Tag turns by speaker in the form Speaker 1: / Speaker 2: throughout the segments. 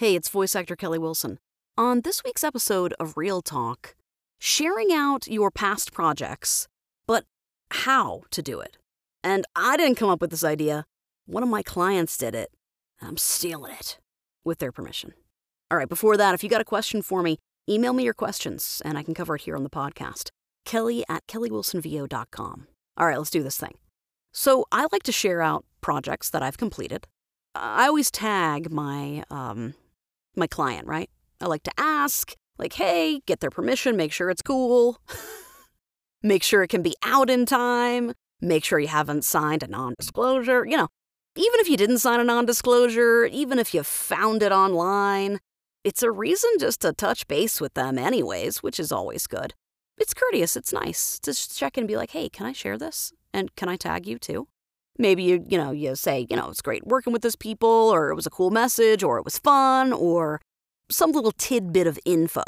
Speaker 1: Hey, it's voice actor Kelly Wilson. On this week's episode of Real Talk, sharing out your past projects, but how to do it. And I didn't come up with this idea. One of my clients did it. I'm stealing it with their permission. All right, before that, if you got a question for me, email me your questions and I can cover it here on the podcast. Kelly at kellywilsonvo.com. All right, let's do this thing. So I like to share out projects that I've completed. I always tag my um, my client, right? I like to ask, like, hey, get their permission, make sure it's cool, make sure it can be out in time, make sure you haven't signed a non disclosure. You know, even if you didn't sign a non disclosure, even if you found it online, it's a reason just to touch base with them, anyways, which is always good. It's courteous, it's nice to check and be like, hey, can I share this? And can I tag you too? Maybe you, you know, you say, you know, it's great working with this people, or it was a cool message, or it was fun, or some little tidbit of info,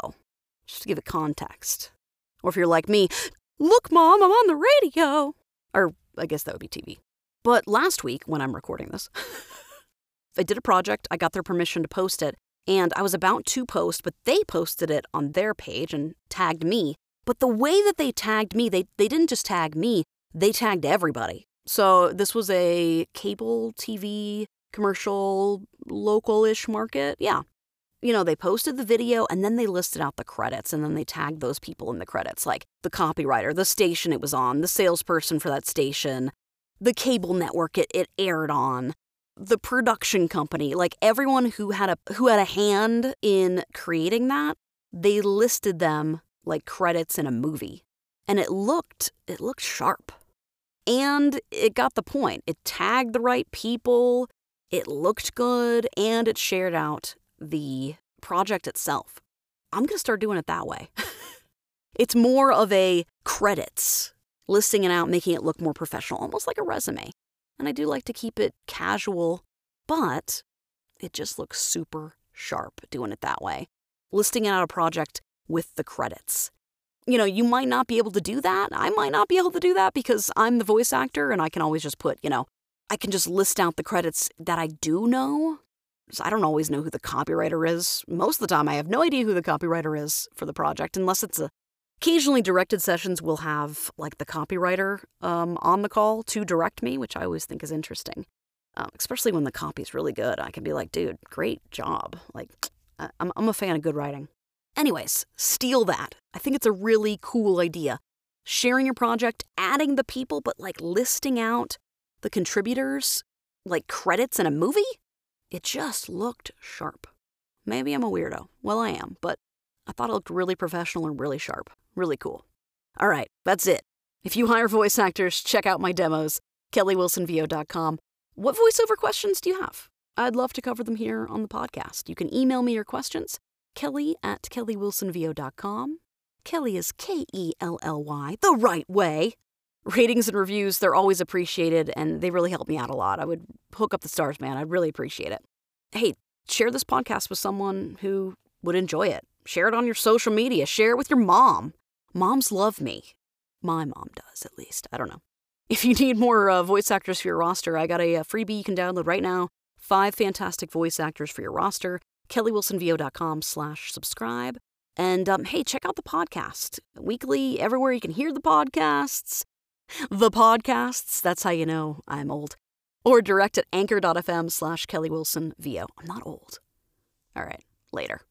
Speaker 1: just to give it context. Or if you're like me, look, mom, I'm on the radio. Or I guess that would be TV. But last week, when I'm recording this, I did a project, I got their permission to post it, and I was about to post, but they posted it on their page and tagged me. But the way that they tagged me, they, they didn't just tag me, they tagged everybody. So this was a cable TV commercial local ish market. Yeah. You know, they posted the video and then they listed out the credits and then they tagged those people in the credits, like the copywriter, the station it was on, the salesperson for that station, the cable network it, it aired on, the production company, like everyone who had a who had a hand in creating that, they listed them like credits in a movie. And it looked it looked sharp. And it got the point. It tagged the right people, it looked good, and it shared out the project itself. I'm going to start doing it that way. it's more of a credits, listing it out, making it look more professional, almost like a resume. And I do like to keep it casual, but it just looks super sharp doing it that way. Listing out a project with the credits you know, you might not be able to do that. I might not be able to do that because I'm the voice actor and I can always just put, you know, I can just list out the credits that I do know. So I don't always know who the copywriter is. Most of the time, I have no idea who the copywriter is for the project, unless it's a. Occasionally, directed sessions will have like the copywriter um, on the call to direct me, which I always think is interesting. Um, especially when the copy's really good, I can be like, "Dude, great job!" Like, I'm I'm a fan of good writing. Anyways, steal that. I think it's a really cool idea. Sharing your project, adding the people, but like listing out the contributors, like credits in a movie? It just looked sharp. Maybe I'm a weirdo. Well, I am, but I thought it looked really professional and really sharp. Really cool. All right, that's it. If you hire voice actors, check out my demos, kellywilsonvo.com. What voiceover questions do you have? I'd love to cover them here on the podcast. You can email me your questions Kelly at kellywilsonvo.com. Kelly is K E L L Y, the right way. Ratings and reviews, they're always appreciated and they really help me out a lot. I would hook up the stars, man. I'd really appreciate it. Hey, share this podcast with someone who would enjoy it. Share it on your social media. Share it with your mom. Moms love me. My mom does, at least. I don't know. If you need more uh, voice actors for your roster, I got a, a uh, freebie you can download right now. Five fantastic voice actors for your roster kellywilsonvo.com slash subscribe. And um, hey, check out the podcast. Weekly, everywhere you can hear the podcasts. The podcasts, that's how you know I'm old. Or direct at anchor.fm slash kellywilsonvo. I'm not old. All right, later.